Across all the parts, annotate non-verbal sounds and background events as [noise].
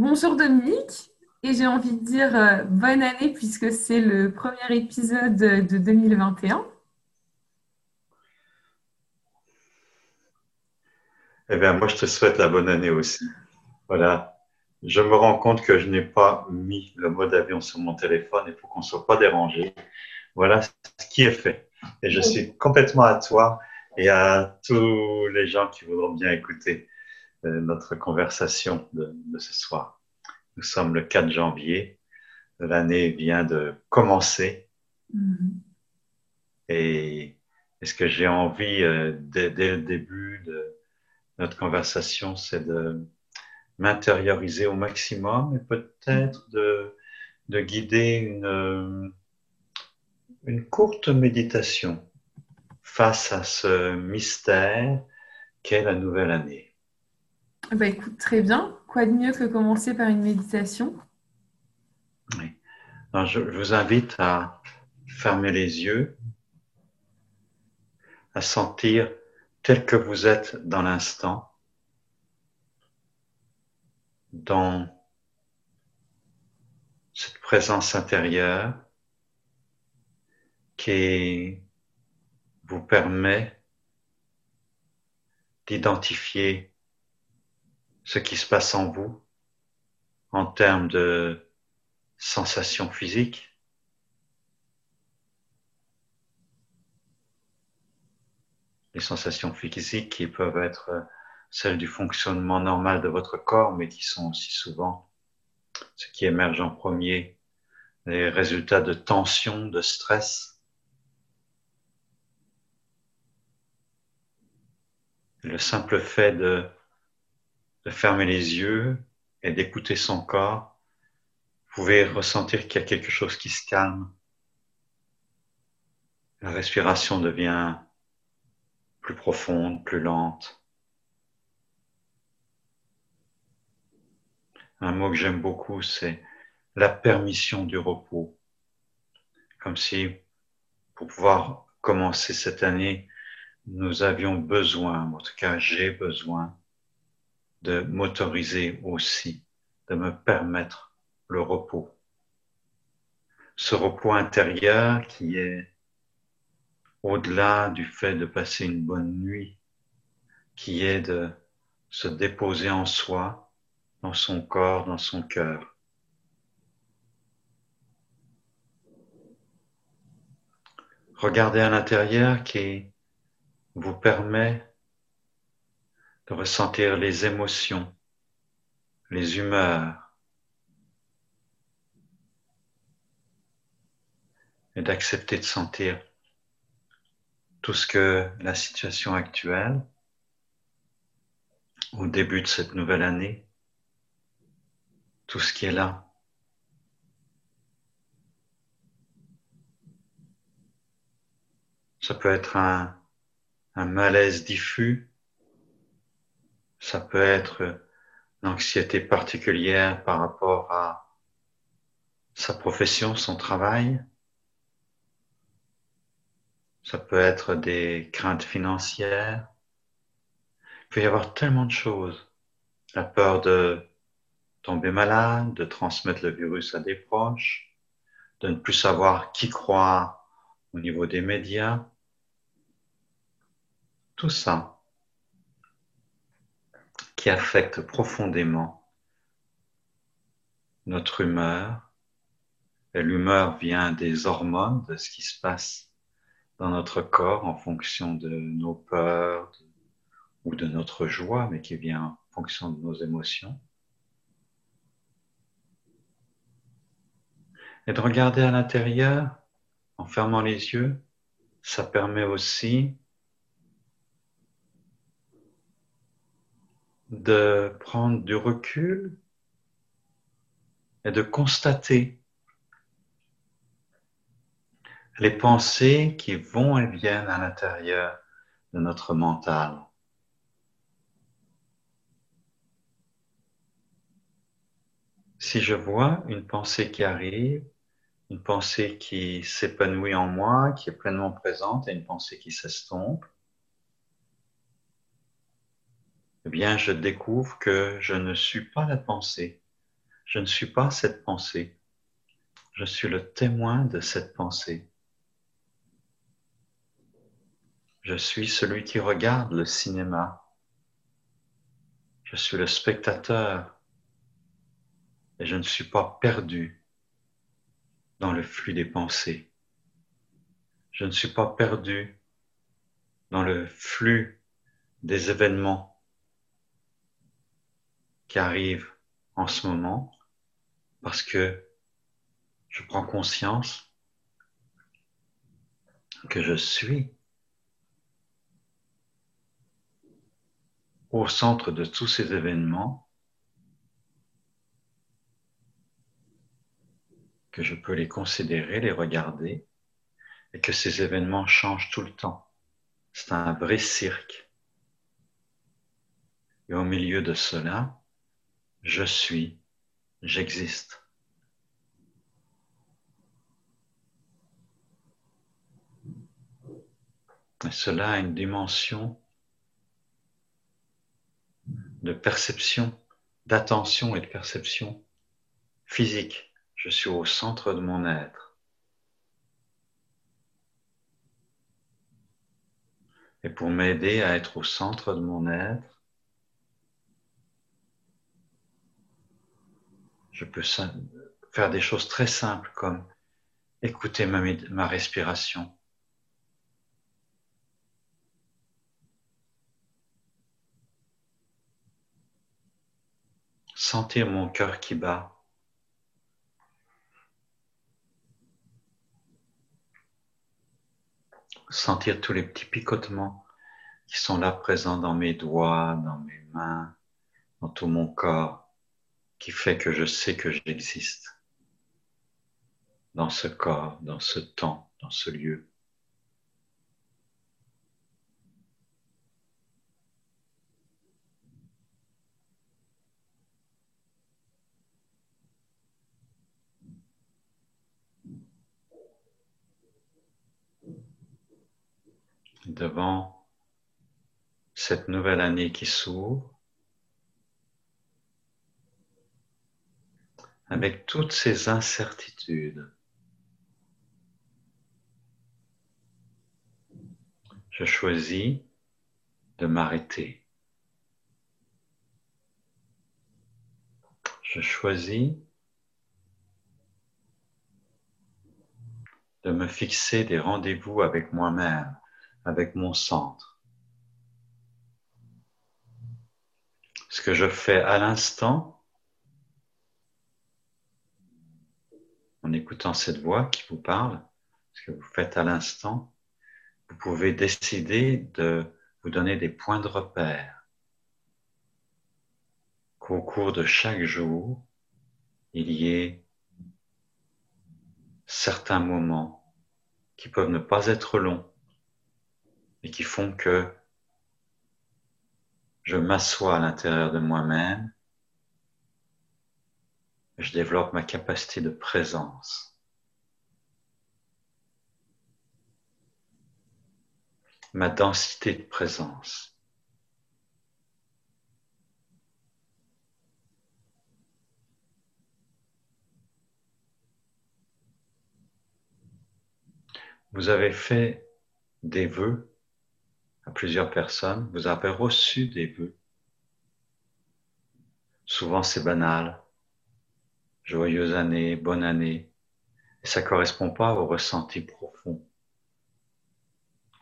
Bonjour Dominique, et j'ai envie de dire euh, bonne année puisque c'est le premier épisode de 2021. Eh bien, moi, je te souhaite la bonne année aussi. Voilà. Je me rends compte que je n'ai pas mis le mode avion sur mon téléphone. Il faut qu'on ne soit pas dérangé. Voilà ce qui est fait. Et je suis complètement à toi et à tous les gens qui voudront bien écouter notre conversation de, ce soir. Nous sommes le 4 janvier. L'année vient de commencer. Mm-hmm. Et, ce que j'ai envie, euh, dès, dès, le début de, notre conversation, c'est de m'intérioriser au maximum et peut-être de, de guider une, une courte méditation face à ce mystère qu'est la nouvelle année. Bah écoute, très bien. Quoi de mieux que commencer par une méditation? Je vous invite à fermer les yeux, à sentir tel que vous êtes dans l'instant, dans cette présence intérieure qui vous permet d'identifier ce qui se passe en vous en termes de sensations physiques, les sensations physiques qui peuvent être celles du fonctionnement normal de votre corps, mais qui sont aussi souvent ce qui émerge en premier, les résultats de tension, de stress. Le simple fait de, de fermer les yeux et d'écouter son corps, vous pouvez ressentir qu'il y a quelque chose qui se calme. La respiration devient plus profonde, plus lente. Un mot que j'aime beaucoup, c'est la permission du repos. Comme si, pour pouvoir commencer cette année, nous avions besoin, en tout cas j'ai besoin, de m'autoriser aussi, de me permettre le repos. Ce repos intérieur qui est au-delà du fait de passer une bonne nuit, qui est de se déposer en soi, dans son corps, dans son cœur. Regardez à l'intérieur qui vous permet de ressentir les émotions, les humeurs, et d'accepter de sentir tout ce que la situation actuelle, au début de cette nouvelle année, tout ce qui est là, ça peut être un, un malaise diffus, ça peut être une anxiété particulière par rapport à sa profession, son travail, ça peut être des craintes financières. Il peut y avoir tellement de choses. La peur de tomber malade, de transmettre le virus à des proches, de ne plus savoir qui croire au niveau des médias. Tout ça affecte profondément notre humeur. Et l'humeur vient des hormones, de ce qui se passe dans notre corps en fonction de nos peurs ou de notre joie, mais qui vient en fonction de nos émotions. Et de regarder à l'intérieur en fermant les yeux, ça permet aussi de prendre du recul et de constater les pensées qui vont et viennent à l'intérieur de notre mental. Si je vois une pensée qui arrive, une pensée qui s'épanouit en moi, qui est pleinement présente, et une pensée qui s'estompe, eh bien, je découvre que je ne suis pas la pensée, Je ne suis pas cette pensée. Je suis le témoin de cette pensée. Je suis celui qui regarde le cinéma. Je suis le spectateur et je ne suis pas perdu dans le flux des pensées. Je ne suis pas perdu dans le flux des événements qui arrivent en ce moment parce que je prends conscience que je suis au centre de tous ces événements, que je peux les considérer, les regarder, et que ces événements changent tout le temps. C'est un vrai cirque. Et au milieu de cela, je suis, j'existe. Et cela a une dimension de perception, d'attention et de perception physique. Je suis au centre de mon être. Et pour m'aider à être au centre de mon être, je peux faire des choses très simples comme écouter ma, respiration. sentir mon cœur qui bat. Sentir tous les petits picotements qui sont là présents dans mes doigts, dans mes mains, dans tout mon corps, qui fait que je sais que j'existe dans ce corps, dans ce temps, dans ce lieu. devant cette nouvelle année qui s'ouvre, avec toutes ces incertitudes. Je choisis de m'arrêter. Je choisis de me fixer des rendez-vous avec moi-même avec mon centre. Ce que je fais à l'instant, en écoutant cette voix qui vous parle, ce que vous faites à l'instant, vous pouvez décider de vous donner des points de repère. Qu'au cours de chaque jour, il y ait certains moments qui peuvent ne pas être longs, et qui font que je m'assois à l'intérieur de moi-même, je développe ma capacité de présence. ma densité de présence. Vous avez fait des vœux plusieurs personnes, vous avez reçu des vœux. Souvent c'est banal. Joyeuse année, bonne année. Ça correspond pas au ressenti profond.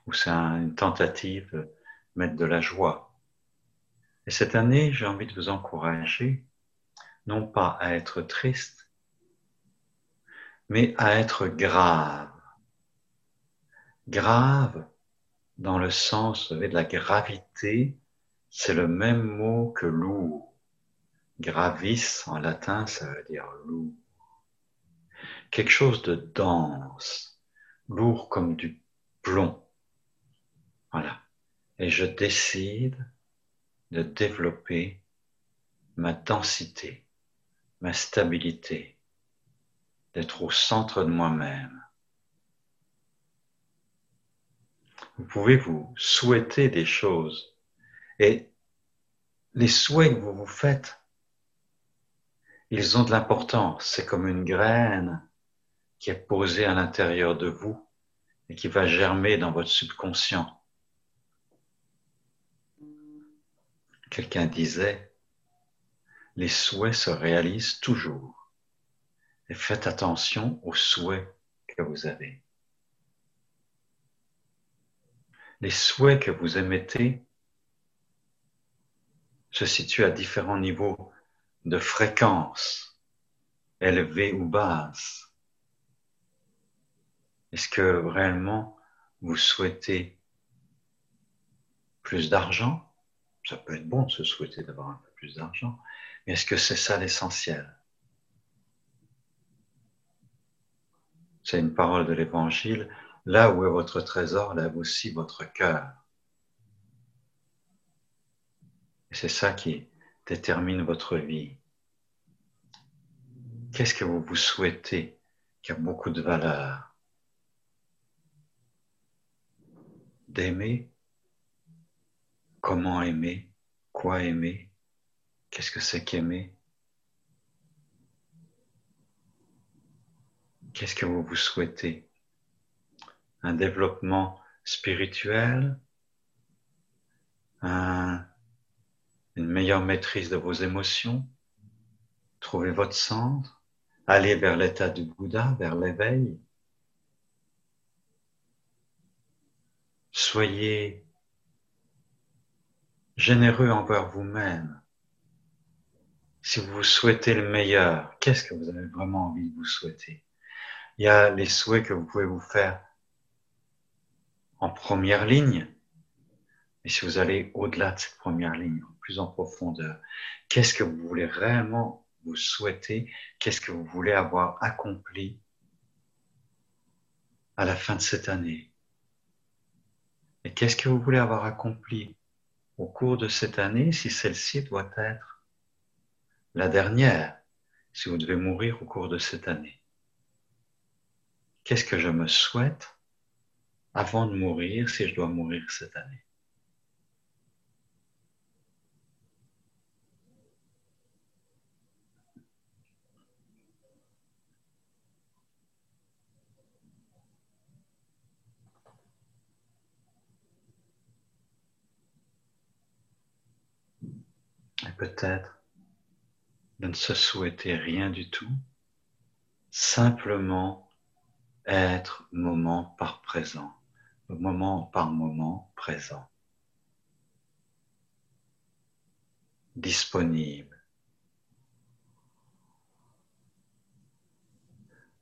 Ou c'est une tentative de mettre de la joie. Et cette année, j'ai envie de vous encourager, non pas à être triste, mais à être grave. Grave dans le sens de la gravité, c'est le même mot que lourd. Gravis en latin, ça veut dire lourd. Quelque chose de dense, lourd comme du plomb. Voilà. Et je décide de développer ma densité, ma stabilité, d'être au centre de moi-même vous pouvez vous souhaiter des choses. Et les souhaits que vous vous faites, Ils ont de l'importance. C'est comme une graine qui est posée à l'intérieur de vous et qui va germer dans votre subconscient. Quelqu'un disait, les souhaits se réalisent toujours. Et faites attention aux souhaits que vous avez. Les souhaits que vous émettez se situent à différents niveaux de fréquence, élevée ou basse. Est-ce que réellement vous souhaitez plus d'argent? Ça peut être bon de se souhaiter d'avoir un peu plus d'argent, mais est-ce que c'est ça l'essentiel? C'est une parole de l'Évangile. Là où est votre trésor, là aussi votre cœur. Et c'est ça qui détermine votre vie. Qu'est-ce que vous vous souhaitez qui a beaucoup de valeur? D'aimer? Comment aimer? Quoi aimer? Qu'est-ce que c'est qu'aimer? Qu'est-ce que vous vous souhaitez? Un développement spirituel? Une meilleure maîtrise de vos émotions Trouver votre centre Aller vers l'état du Bouddha, vers l'éveil Soyez généreux envers vous-même. Si vous souhaitez le meilleur, qu'est-ce que vous avez vraiment envie de vous souhaiter? Il y a les souhaits que vous pouvez vous faire en première ligne. Mais si vous allez au-delà de cette première ligne, en profondeur, qu'est-ce que vous voulez réellement vous souhaiter? Qu'est-ce que vous voulez avoir accompli à la fin de cette année? Et qu'est-ce que vous voulez avoir accompli au cours de cette année si celle-ci doit être la dernière, si vous devez mourir au cours de cette année? Qu'est-ce que je me souhaite avant de mourir si je dois mourir cette année? Peut-être de ne se souhaiter rien du tout, simplement être moment par présent, moment par moment présent, disponible.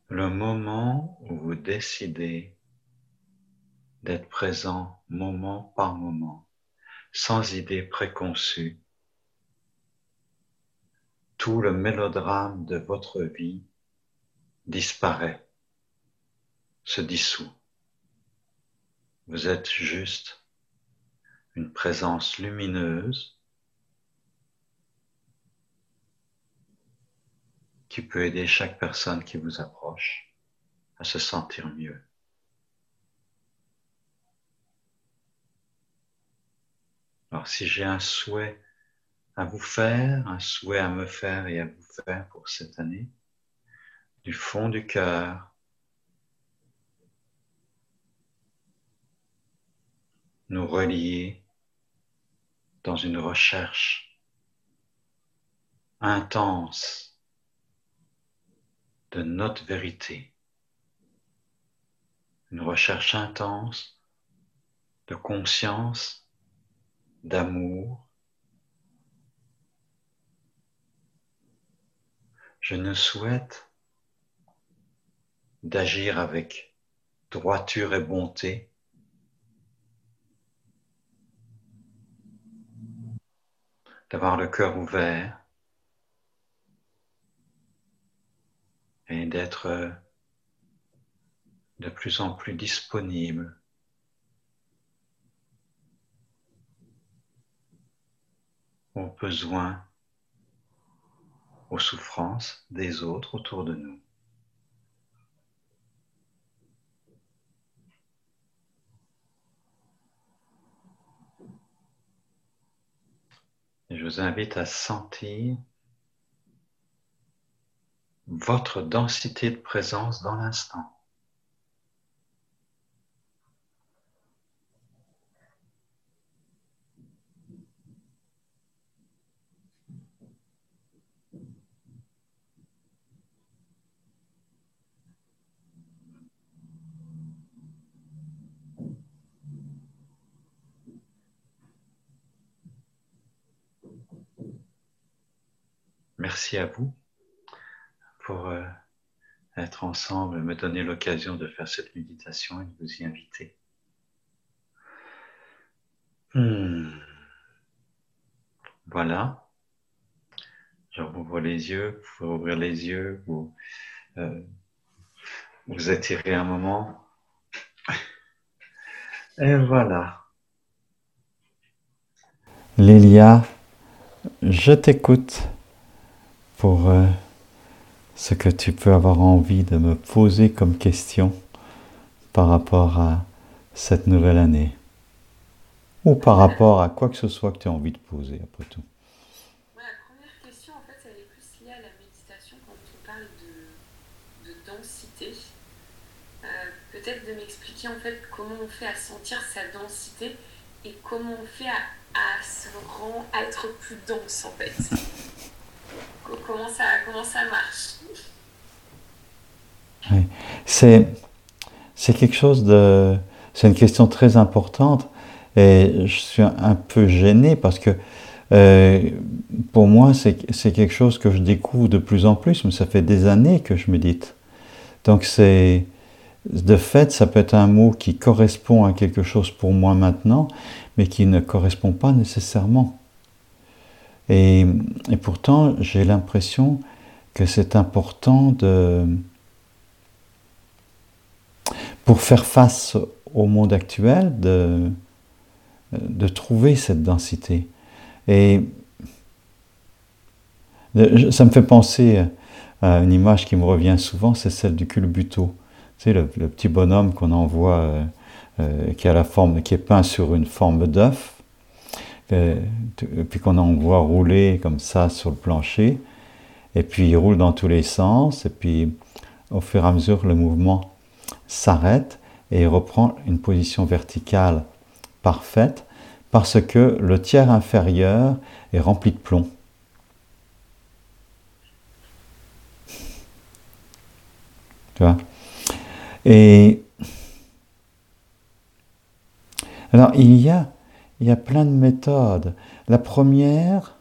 Le moment où vous décidez d'être présent moment par moment, sans idée préconçue, tout le mélodrame de votre vie disparaît, se dissout. Vous êtes juste une présence lumineuse qui peut aider chaque personne qui vous approche à se sentir mieux. Alors si j'ai un souhait à vous faire, un souhait à me faire et à vous faire pour cette année, du fond du cœur. nous relier dans une recherche intense de notre vérité, une recherche intense de conscience, d'amour, je ne souhaite d'agir avec droiture et bonté, d'avoir le cœur ouvert et d'être de plus en plus disponible. Aux besoins aux souffrances des autres autour de nous. Je vous invite à sentir votre densité de présence dans l'instant. Merci à vous pour euh, être ensemble, me donner l'occasion de faire cette méditation et de vous y inviter. Hmm. Voilà. Je rouvre les yeux, vous pouvez ouvrir les yeux, vous, euh, vous étirez un moment. Et voilà. Lilia, je t'écoute pour euh, ce que tu peux avoir envie de me poser comme question par rapport à cette nouvelle année. Ou par rapport à quoi que ce soit que tu as envie de poser, après tout. la première question, en fait, elle est plus liée à la méditation quand on parle de, densité. Euh, peut-être de m'expliquer en fait comment on fait à sentir sa densité et comment on fait à, se rendre, à être plus dense en fait. Comment ça, comment ça marche? C'est, c'est quelque chose de. C'est une question très importante et je suis un peu gêné parce que euh, pour moi, c'est, c'est quelque chose que je découvre de plus en plus, mais ça fait des années que je médite. Donc, c'est. De fait, ça peut être un mot qui correspond à quelque chose pour moi maintenant, mais qui ne correspond pas nécessairement. Et, pourtant, j'ai l'impression que c'est important de, pour faire face au monde actuel, de, de trouver cette densité. Et ça me fait penser à une image qui me revient souvent, c'est celle du culbuto. Tu sais, le, petit bonhomme qu'on envoie, euh, euh, qui a la forme, qui est peint sur une forme d'œuf, puis qu'on envoie rouler comme ça sur le plancher, et puis il roule dans tous les sens, et puis au fur et à mesure le mouvement s'arrête et il reprend une position verticale parfaite parce que le tiers inférieur est rempli de plomb. Tu vois? Et alors il y a il y a plein de méthodes. La première,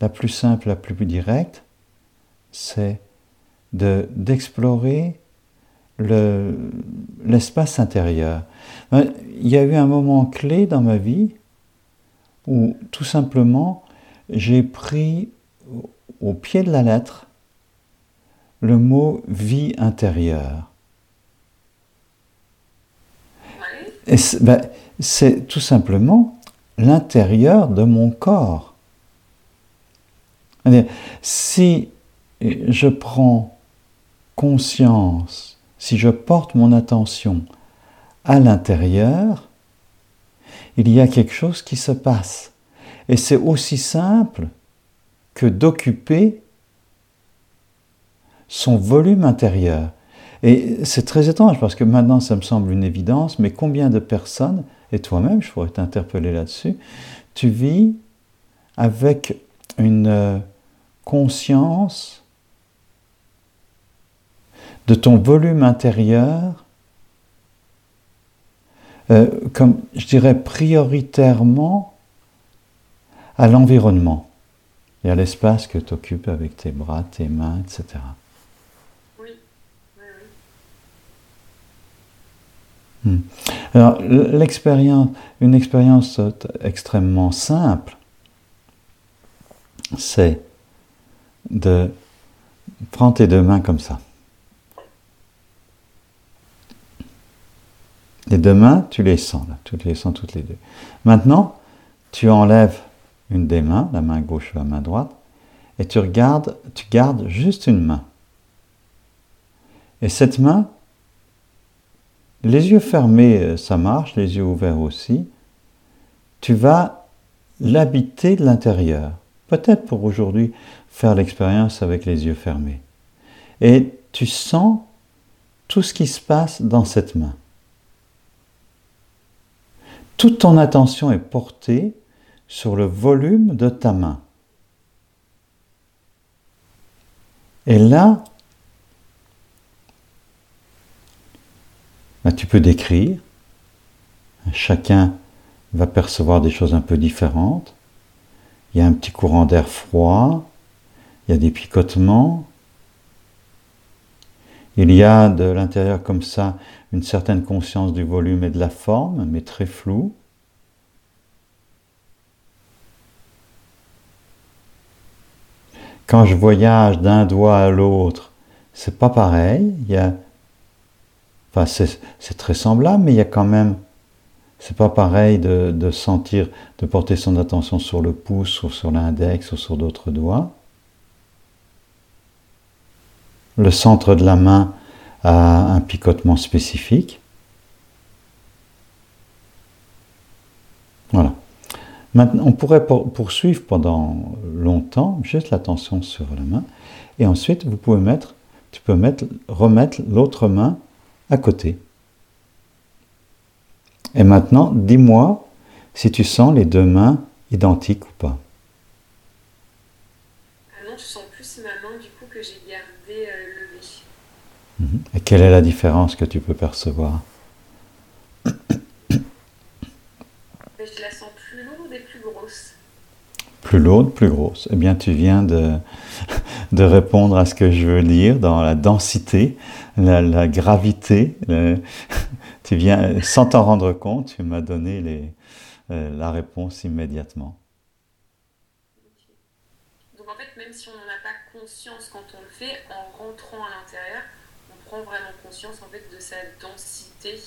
la plus simple, la plus directe, c'est d'explorer l'espace intérieur. Il y a eu un moment clé dans ma vie où tout simplement j'ai pris au pied de la lettre le mot vie intérieure. Et ben, c'est tout simplement l'intérieur de mon corps. Si je prends conscience, si je porte mon attention à l'intérieur, il y a quelque chose qui se passe. Et c'est aussi simple que d'occuper son volume intérieur. Et c'est très étrange parce que maintenant ça me semble une évidence, mais combien de personnes et toi-même, je pourrais t'interpeller là-dessus, tu vis avec une euh, conscience de ton volume intérieur, euh, comme je dirais prioritairement à l'environnement et à l'espace que tu occupes avec tes bras, tes mains, etc. Hmm. Alors, l'expérience, une expérience extrêmement simple, c'est de prendre tes deux mains comme ça. Les deux mains, tu les sens, là, tu les sens toutes les deux. Maintenant, tu enlèves une des mains, la main gauche ou la main droite, et tu regardes, tu gardes juste une main. Et cette main, les yeux fermés, euh, ça marche, les yeux ouverts aussi. Tu vas l'habiter de l'intérieur, peut-être pour aujourd'hui faire l'expérience avec les yeux fermés. Et tu sens tout ce qui se passe dans cette main. Toute ton attention est portée sur le volume de ta main. Et là, bah, tu peux décrire. Chacun va percevoir des choses un peu différentes. Il y a un petit courant d'air froid, il y a des picotements, il y a de l'intérieur comme ça une certaine conscience du volume et de la forme, mais très floue. Quand je voyage d'un doigt à l'autre, c'est pas pareil. Il y a, enfin, c'est très semblable, mais il y a quand même, c'est pas pareil de, sentir, de porter son attention sur le pouce ou sur l'index ou sur d'autres doigts. Le centre de la main a un picotement spécifique. Voilà. Maintenant, on pourrait poursuivre pendant longtemps, juste l'attention sur la main, et ensuite vous pouvez mettre, tu peux mettre, remettre l'autre main à côté. Et maintenant, dis-moi si tu sens les deux mains identiques ou pas. Ah non, je sens plus ma main du coup que j'ai gardé euh, levée. Mhm. Et quelle est la différence que tu peux percevoir? [coughs] Je la sens plus lourde et plus grosse. Plus lourde, plus grosse. Eh bien, tu viens de, de répondre à ce que je veux dire dans la densité, la, gravité. [laughs] tu viens, sans t'en rendre compte, tu m'as donné euh, la réponse immédiatement. Donc en fait, même si on n'en a pas conscience quand on le fait, en rentrant à l'intérieur, on prend vraiment conscience en fait de sa densité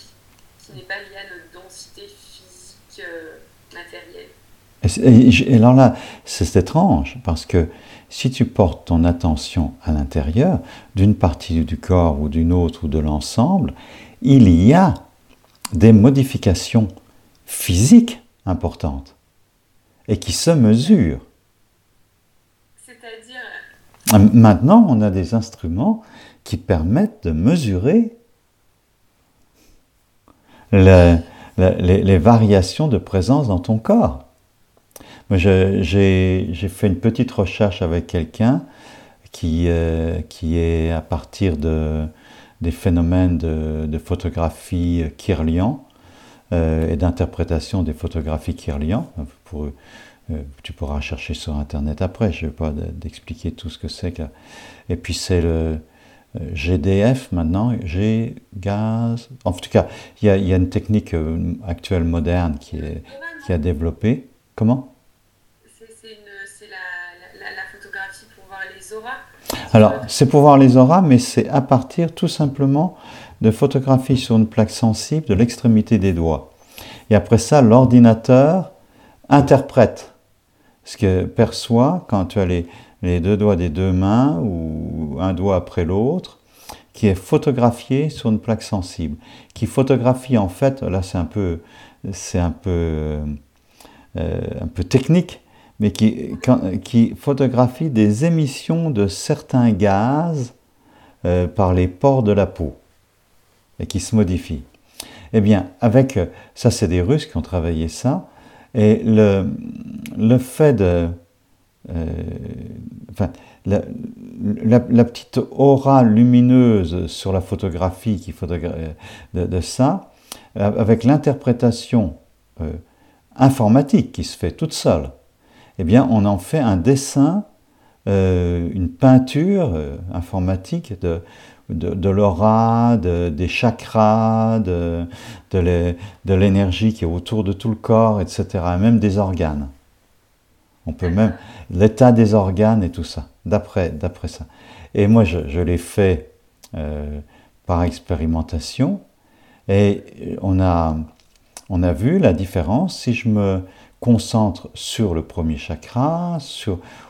qui n'est pas liée à notre densité physique euh, matérielle. Et, alors là, c'est étrange parce que si tu portes ton attention à l'intérieur d'une partie du corps ou d'une autre ou de l'ensemble, il y a des modifications physiques importantes et qui se mesurent. C'est-à-dire Maintenant, on a des instruments qui permettent de mesurer les, les variations de présence dans ton corps. J'ai fait une petite recherche avec quelqu'un qui, euh, qui est à partir de, des phénomènes de, photographie Kirlian euh, et d'interprétation des photographies Kirlian. Euh, tu pourras chercher sur Internet après, je ne vais pas d'expliquer tout ce que c'est. Et puis c'est le GDF maintenant, G, gaz. En tout cas, il y a, y a, une technique actuelle moderne qui, est, qui a développé. Comment? Alors, c'est pour voir les auras, mais c'est à partir tout simplement de photographies sur une plaque sensible de l'extrémité des doigts. Et après ça, l'ordinateur interprète ce que perçoit quand tu as les, deux doigts des deux mains ou un doigt après l'autre, qui est photographié sur une plaque sensible, qui photographie en fait, là c'est un peu, c'est un peu, euh, un peu technique, mais qui, photographie des émissions de certains gaz euh, par les pores de la peau et qui se modifient. Eh bien, avec ça, c'est des Russes qui ont travaillé ça, et le, le fait de, euh, enfin, la, petite aura lumineuse sur la photographie qui de, ça, avec l'interprétation euh, informatique qui se fait toute seule, eh bien, on en fait un dessin, euh, une peinture euh, informatique de, de, l'aura, des chakras, de, de l'énergie qui est autour de tout le corps, etc., même des organes. On peut même l'état des organes et tout ça, d'après, ça. Et moi, je, je l'ai fait euh, par expérimentation, et on a, on a vu la différence si je me concentre sur le premier chakra,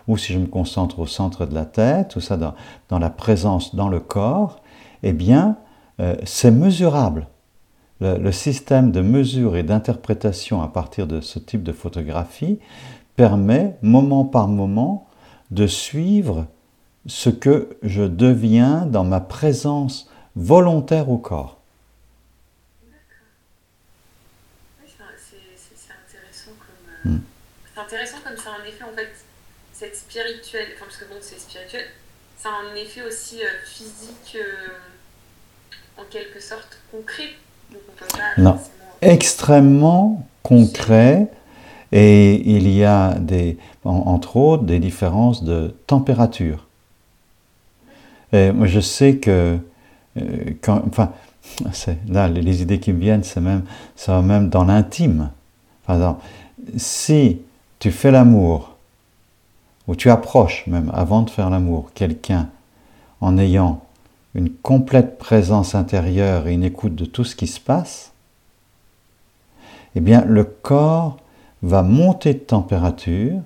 ou si je me concentre au centre de la tête, tout ça dans, dans la présence dans le corps, eh bien, euh, c'est mesurable. Le, système de mesure et d'interprétation à partir de ce type de photographie permet, moment par moment, de suivre ce que je deviens dans ma présence volontaire au corps. c'est intéressant C'est intéressant comme ça, en effet, en fait, cette spirituelle, enfin, parce que bon, c'est spirituel, ça a un effet aussi euh, physique, euh, en quelque sorte concret. Donc on peut pas non. Extrêmement concret. Et il y a des, entre autres des différences de température. Et moi, je sais que, euh, quand, enfin, [laughs] là, les idées qui me viennent, c'est même, ça va même dans l'intime. Par exemple, si tu fais l'amour, ou tu approches même avant de faire l'amour quelqu'un en ayant une complète présence intérieure et une écoute de tout ce qui se passe, eh bien le corps va monter de température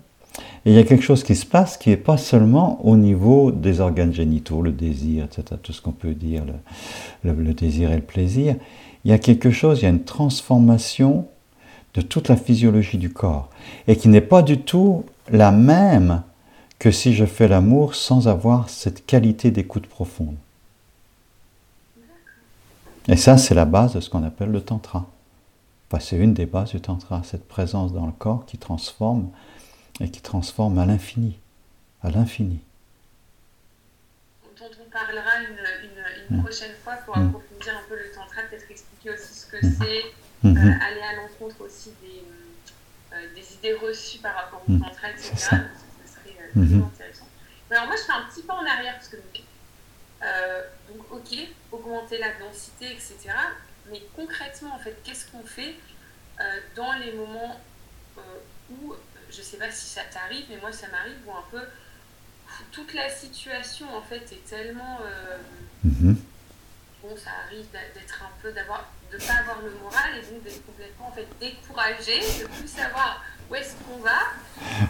et il y a quelque chose qui se passe qui n'est pas seulement au niveau des organes génitaux, le désir, etc., tout ce qu'on peut dire, le, le, désir et le plaisir. Il y a quelque chose, il y a une transformation de toute la physiologie du corps et qui n'est pas du tout la même que si je fais l'amour sans avoir cette qualité d'écoute profonde. Et ça, c'est la base de ce qu'on appelle le tantra. C'est une des bases du Tantra, cette présence dans le corps qui transforme et qui transforme à l'infini, à l'infini. Dont on parlera une, une, prochaine fois pour approfondir un peu le Tantra, peut-être expliquer aussi ce que c'est, euh, aller à l'encontre aussi des, euh, des, idées reçues par rapport au Tantra, etc. Donc, ce serait euh, mm-hmm. intéressant. Mais alors moi, je fais un petit pas en arrière, parce que donc, donc ok, augmenter la densité, etc mais concrètement, en fait, qu'est-ce qu'on fait euh, dans les moments euh, où, je ne sais pas si ça t'arrive, mais moi ça m'arrive, où un peu toute la situation en fait est tellement euh, mhm. bon ça arrive d'être un peu d'avoir de pas avoir le moral et donc d'être complètement en fait découragé de plus savoir où est-ce qu'on va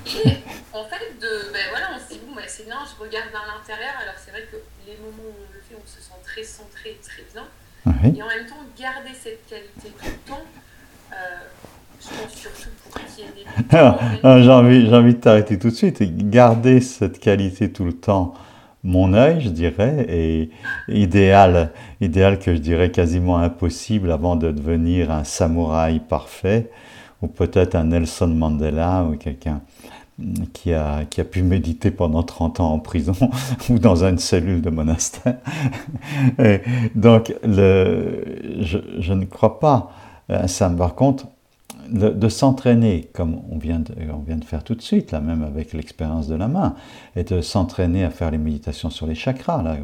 et en fait de ben voilà on se dit bon ben, c'est bien je regarde dans l'intérieur. Alors c'est vrai que les moments où on le fait on se sent très centré très bien. Et en même temps, garder cette qualité tout le temps, euh, je pense surtout pour qu'il y ait des... J'ai envie, envie de t'arrêter tout de suite. Garder cette qualité tout le temps, mon œil, je dirais, est idéal, idéal que je dirais quasiment impossible avant de devenir un samouraï parfait, ou peut-être un Nelson Mandela, ou quelqu'un qui a, qui a pu méditer pendant 30 ans en prison [laughs] ou dans une cellule de monastère. [laughs] Donc, le, je, ne crois pas à ça. Par contre, de s'entraîner, comme on vient, de, on vient de faire tout de suite, là même avec l'expérience de la main, et de s'entraîner à faire les méditations sur les chakras, là,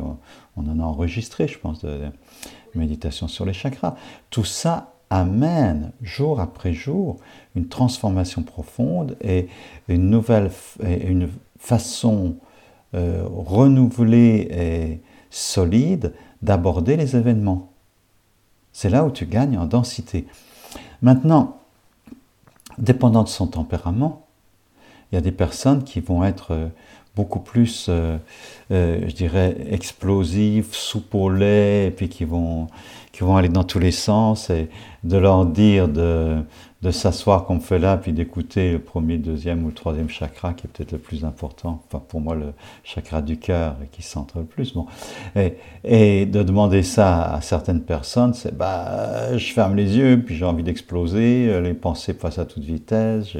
on en a enregistré, je pense, de, de méditation sur les chakras. Tout ça amène jour après jour une transformation profonde et une nouvelle une façon euh, renouvelée et solide d'aborder les événements. C'est là où tu gagnes en densité. Maintenant, dépendant de son tempérament, il y a des personnes qui vont être euh, beaucoup plus, euh, je dirais, explosives, soupe et puis qui vont, qui vont aller dans tous les sens et de leur dire de, de s'asseoir comme fait là, puis d'écouter le premier, deuxième ou le troisième chakra qui est peut-être le plus important, enfin pour moi le chakra du cœur qui centre le plus. Bon. Et, et, de demander ça à certaines personnes, c'est bah je ferme les yeux, puis j'ai envie d'exploser, les pensées passent à toute vitesse,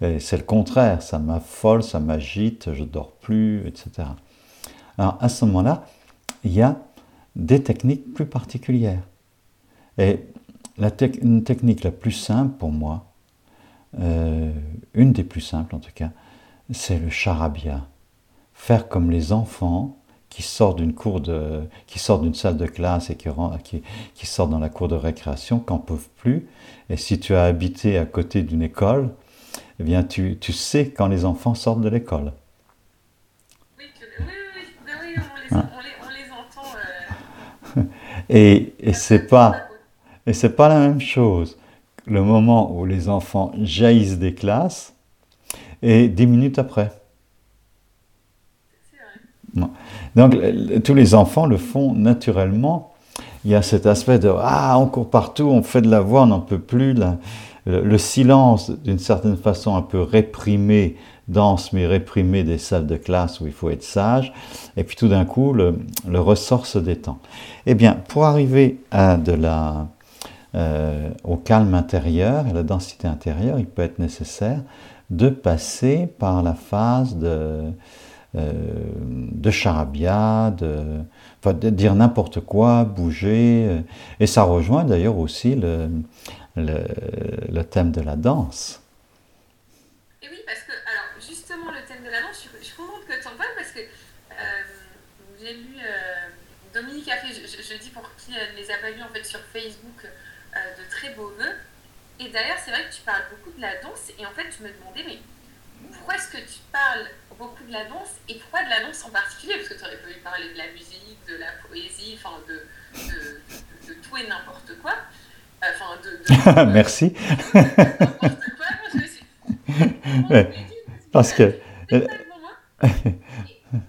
c'est le contraire, ça m'affole, ça m'agite, je dors plus, etc. Alors à ce moment-là, il y a des techniques plus particulières. Et la une technique la plus simple pour moi, euh, une des plus simples en tout cas, c'est le charabia. Faire comme les enfants qui sortent d'une cour de, qui sortent d'une salle de classe et qui, qui, sortent dans la cour de récréation, qu'en peuvent plus. Et si tu as habité à côté d'une école, eh bien tu, tu, sais quand les enfants sortent de l'école. Oui, oui, oui, on, les, et, et c'est pas, et c'est pas la même chose le moment où les enfants jaillissent des classes et dix minutes après. Donc tous les enfants le font naturellement. Il y a cet aspect de ah on court partout, on fait de la voix, on n'en peut plus. Le, silence, d'une certaine façon un peu réprimé, dense mais réprimé des salles de classe où il faut être sage, et puis tout d'un coup, le, ressort se détend. Eh bien, pour arriver à de euh, au calme intérieur, à la densité intérieure, il peut être nécessaire de passer par la phase de, euh, de charabia, de, de dire n'importe quoi, bouger, et ça rejoint d'ailleurs aussi le, le, thème de la danse. Et oui, parce que, alors justement, le thème de la danse, je, suis contente que tu en parles parce que euh, j'ai lu, euh, Dominique a fait, je, dis pour qui ne les a pas vus en fait sur Facebook, euh, de très beaux vœux. Et d'ailleurs, c'est vrai que tu parles beaucoup de la danse, et en fait, je me demandais, mais pourquoi est-ce que tu parles beaucoup de la danse, et pourquoi de la danse en particulier? Parce que tu aurais pu parler de la musique, de la poésie, enfin de, de tout et n'importe quoi. [laughs] Merci. parce que. [laughs]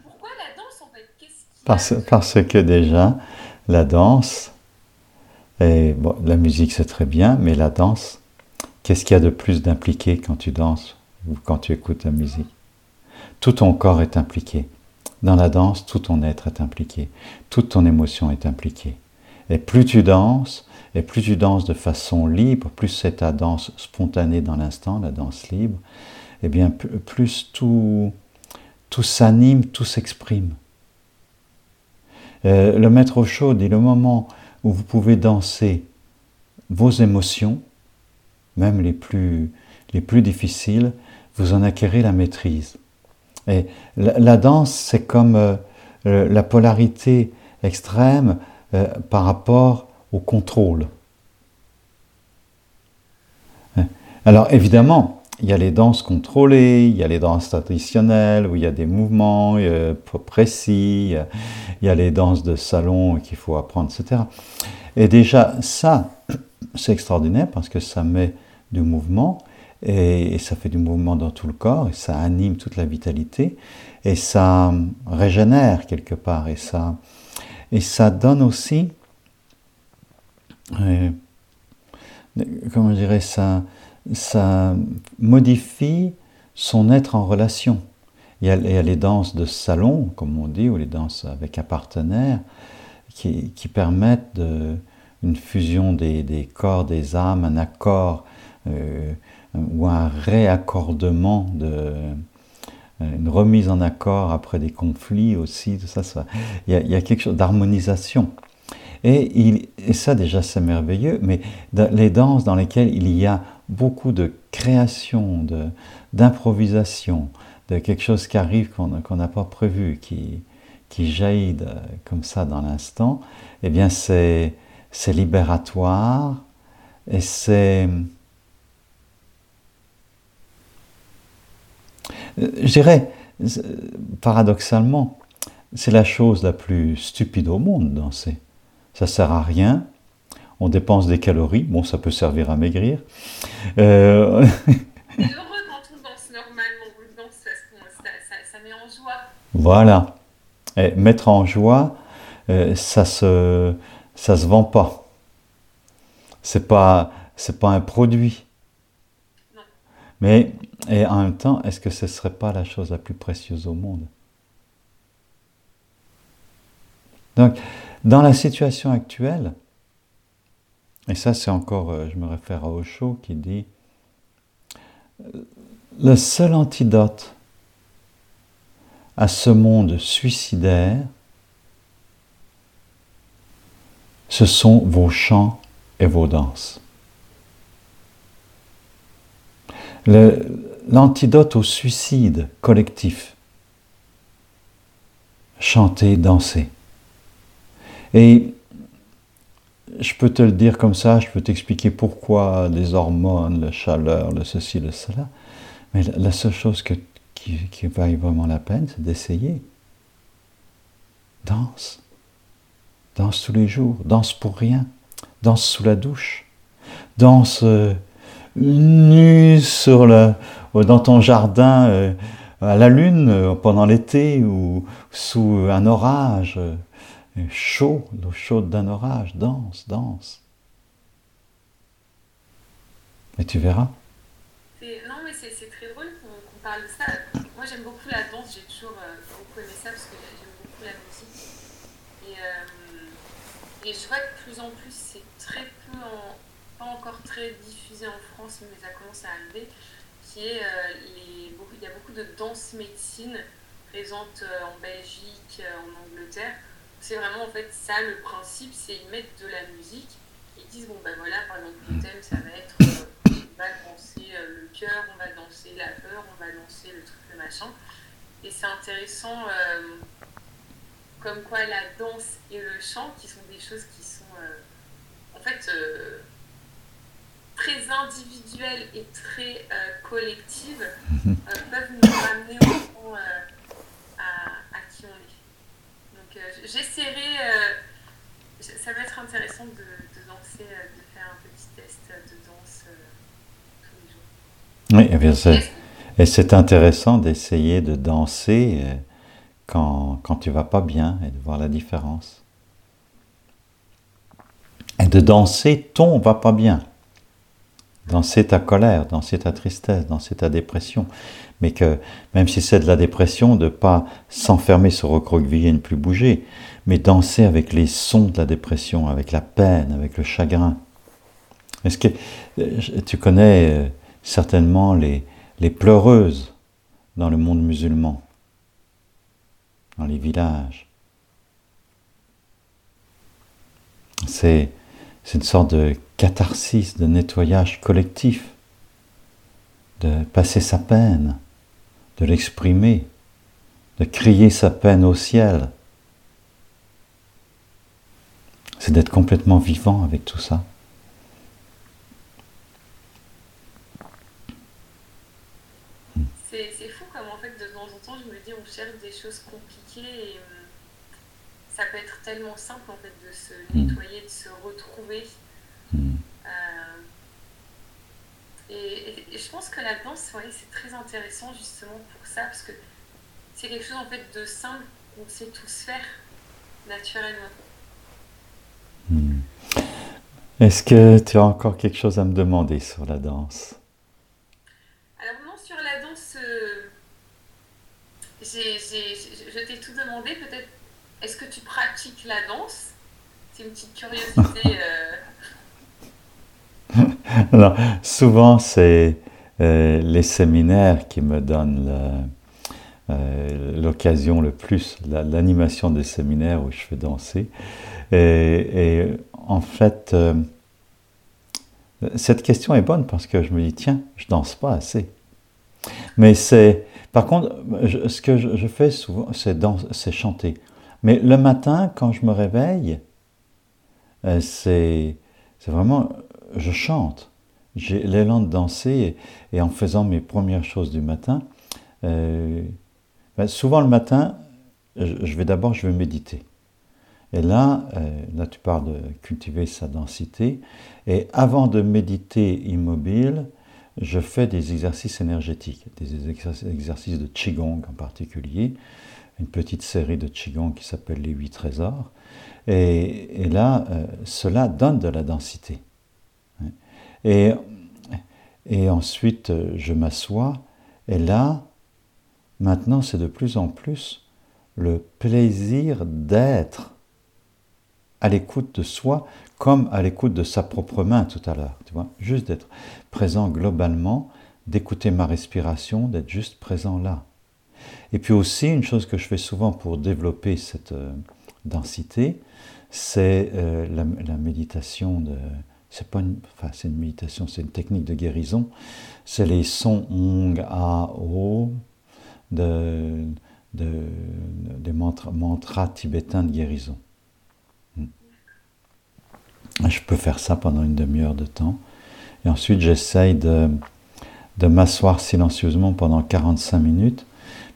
Pourquoi la danse en fait? Parce, parce que déjà, la danse, et la musique c'est très bien, mais la danse, qu'est-ce qu'il y a de plus d'impliqué quand tu danses ou quand tu écoutes la musique? Tout ton corps est impliqué. Dans la danse, tout ton être est impliqué. Toute ton émotion est impliquée. Et plus tu danses, et plus tu danses de façon libre, plus c'est ta danse spontanée dans l'instant, la danse libre, et eh bien plus tout, tout s'anime, tout s'exprime. Euh, le maître au chaud dit le moment où vous pouvez danser vos émotions, même les plus, les plus difficiles, vous en acquérez la maîtrise. Et la, danse, c'est comme euh, la polarité extrême euh, par rapport au contrôle. Hein? Alors évidemment, il y a les danses contrôlées, il y a les danses traditionnelles où il y a des mouvements euh, précis, il y a les danses de salon qu'il faut apprendre, etc. Et déjà, ça, [clears throat] c'est extraordinaire parce que ça met du mouvement et, ça fait du mouvement dans tout le corps et ça anime toute la vitalité et ça régénère quelque part et ça, et ça donne aussi comment je dirais, ça, ça modifie son être en relation. Il y, a, les danses de salon, comme on dit, ou les danses avec un partenaire, qui, permettent une fusion des, corps, des âmes, un accord euh, ou un réaccordement, de, une remise en accord après des conflits aussi, tout ça, il, y a, il y a quelque chose d'harmonisation. Et, ça déjà c'est merveilleux, mais les danses dans lesquelles il y a beaucoup de création, d'improvisation, de, quelque chose qui arrive qu'on n'a pas prévu, qui, qui jaillit comme ça dans l'instant, eh bien c'est libératoire et c'est... Je dirais, paradoxalement, c'est la chose la plus stupide au monde, danser ça sert à rien. On dépense des calories, bon, ça peut servir à maigrir. Euh... C'est [laughs] [laughs] heureux quand on danse normalement, ça, ça, met en joie. Voilà. Et mettre en joie, euh, ça se, ça se vend pas. C'est pas, c'est pas un produit. Non. Mais et en même temps, est-ce que ce serait pas la chose la plus précieuse au monde? Donc, dans la situation actuelle, et ça c'est encore, euh, je me réfère à Osho qui dit, le seul antidote à ce monde suicidaire, ce sont vos chants et vos danses. L'antidote au suicide collectif, chanter, danser. Et je peux te le dire comme ça, je peux t'expliquer pourquoi les hormones, la chaleur, le ceci, le cela. Mais la seule chose qui, vaille vraiment la peine, c'est d'essayer. Danse. Danse tous les jours. Danse pour rien. Danse sous la douche. Danse euh, nu sur la, dans ton jardin euh, à la lune euh, pendant l'été ou sous un orage chaud, l'eau chaude d'un orage, danse, danse. Mais tu verras. Non, mais c'est très drôle qu'on parle de ça. Moi, j'aime beaucoup la danse. J'ai toujours euh, beaucoup aimé ça parce que j'aime beaucoup la musique. Et, euh, et, je vois que de plus en plus, c'est très peu, pas encore très diffusé en France, mais ça commence à arriver, qui est, euh, il y a beaucoup de danse médecine présente en Belgique, en Angleterre. C'est vraiment en fait ça le principe, c'est ils mettent de la musique ils disent bon ben voilà par exemple le thème ça va être on va danser le cœur, on va danser la peur, on va danser le truc le machin. Et c'est intéressant comme quoi la danse et le chant, qui sont des choses qui sont en fait très individuelles et très collectives, peuvent nous ramener au fond à. Donc j'essaierai, ça va être intéressant de, danser, de faire un petit test de danse tous les jours. Oui, et bien c'est, et c'est intéressant d'essayer de danser quand, quand tu vas pas bien et de voir la différence. Et de danser ton va pas bien. Danser ta colère, danser ta tristesse, danser ta dépression. Mais que même si c'est de la dépression, de pas s'enfermer, se recroqueviller, ne plus bouger, mais danser avec les sons de la dépression, avec la peine, avec le chagrin. Est-ce que tu connais euh, certainement les pleureuses dans le monde musulman? Dans les villages. C'est une sorte de catharsis, de nettoyage collectif, de passer sa peine, de l'exprimer, de crier sa peine au ciel. C'est d'être complètement vivant avec tout ça. C'est fou comme en fait de temps en temps je me dis on cherche des choses compliquées et euh, ça peut être tellement simple en fait de se hmm. nettoyer, de se retrouver. Euh, et, je pense que la danse, c'est très intéressant justement pour ça parce que c'est quelque chose en fait de simple qu'on sait tous faire naturellement. Hmm. Est-ce que tu as encore quelque chose à me demander sur la danse? Je t'ai tout demandé, peut-être, est-ce que tu pratiques la danse? C'est une petite curiosité. Euh. [laughs] [laughs] souvent, c'est euh, les séminaires qui me donnent euh, l'occasion le, plus, l'animation des séminaires où je fais danser. Et, en fait, cette question est bonne parce que je me dis, tiens, je danse pas assez. Mais c'est par contre, ce que je, fais souvent, c'est chanter. Mais le matin, quand je me réveille, euh, c'est vraiment, je chante. J'ai l'élan de danser et, en faisant mes premières choses du matin, euh, ben, souvent le matin, je, vais d'abord, je vais méditer. Et là, euh, là, tu parles de cultiver sa densité. Et avant de méditer immobile, je fais des exercices énergétiques, des exercices de Qigong en particulier, une petite série de Qigong qui s'appelle les huit trésors. Et, là, euh, cela donne de la densité. Et, ensuite, je m'assois, et là, maintenant, c'est de plus en plus le plaisir d'être à l'écoute de soi comme à l'écoute de sa propre main tout à l'heure, tu vois, juste d'être présent globalement, d'écouter ma respiration, d'être juste présent là. Et puis aussi, une chose que je fais souvent pour développer cette euh, densité, c'est euh, la, méditation de... C'est pas une, enfin, c'est une méditation, c'est une technique de guérison. C'est les sons ong, a, o de, de, des mantras tibétains de guérison. Je peux faire ça pendant une demi-heure de temps. Et ensuite, j'essaye de, de m'asseoir silencieusement pendant 45 minutes,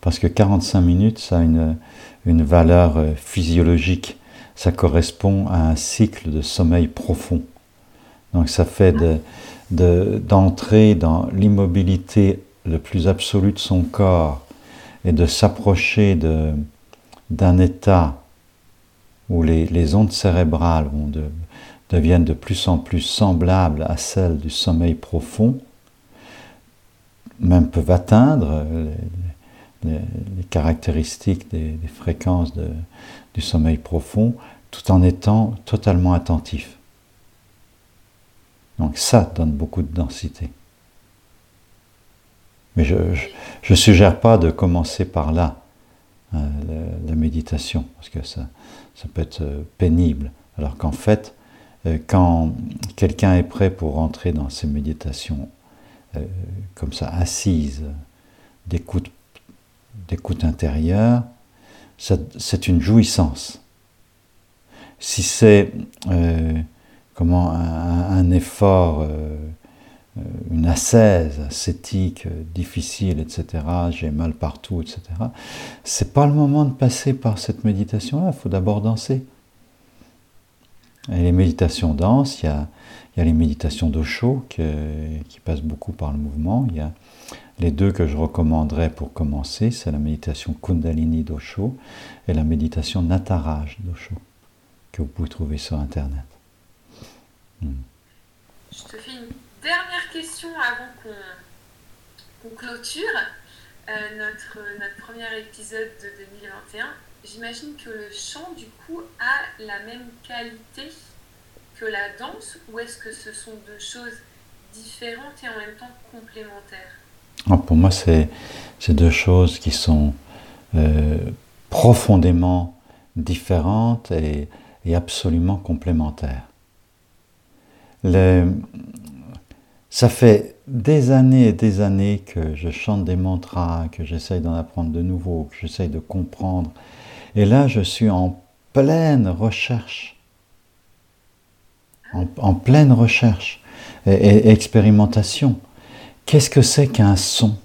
parce que 45 minutes, ça a une, une valeur euh, physiologique. Ça correspond à un cycle de sommeil profond. Donc ça fait d'entrer de, dans l'immobilité le plus absolu de son corps et de s'approcher d'un état où les, les ondes cérébrales vont de deviennent de plus en plus semblables à celles du sommeil profond, même peuvent atteindre les, caractéristiques des, fréquences du sommeil profond, tout en étant totalement attentif. Donc ça donne beaucoup de densité. Mais je ne suggère pas de commencer par là, hein, la, méditation, parce que ça, peut être euh, pénible. Alors qu'en fait, euh, quand quelqu'un est prêt pour rentrer dans ces méditations euh, comme ça, assises, d'écoute, d'écoute intérieure, c'est une jouissance. Si c'est comment un, effort euh, une ascèse ascétique, euh, difficile, etc., j'ai mal partout, etc., c'est pas le moment de passer par cette méditation-là, il faut d'abord danser. Et les méditations dansent, il y a, y a les méditations d'Osho qui, qui passent beaucoup par le mouvement. Il y a les deux que je recommanderais pour commencer, c'est la méditation Kundalini d'Osho et la méditation Nataraj d'Osho, que vous pouvez trouver sur Internet. Hmm. Je te fais une dernière question avant qu'on clôture euh, notre, notre premier épisode de 2021. J'imagine que le chant, du coup, a la même qualité que la danse ou est-ce que ce sont deux choses différentes et en même temps complémentaires? Ah, Pour moi, c'est deux choses qui sont euh, profondément différentes et, et absolument complémentaires. Ça fait des années et des années que je chante des mantras, que j'essaye d'en apprendre de nouveau, que j'essaye de comprendre. Et là, je suis en pleine recherche. En, pleine recherche et, expérimentation. Qu'est-ce que c'est qu'un son?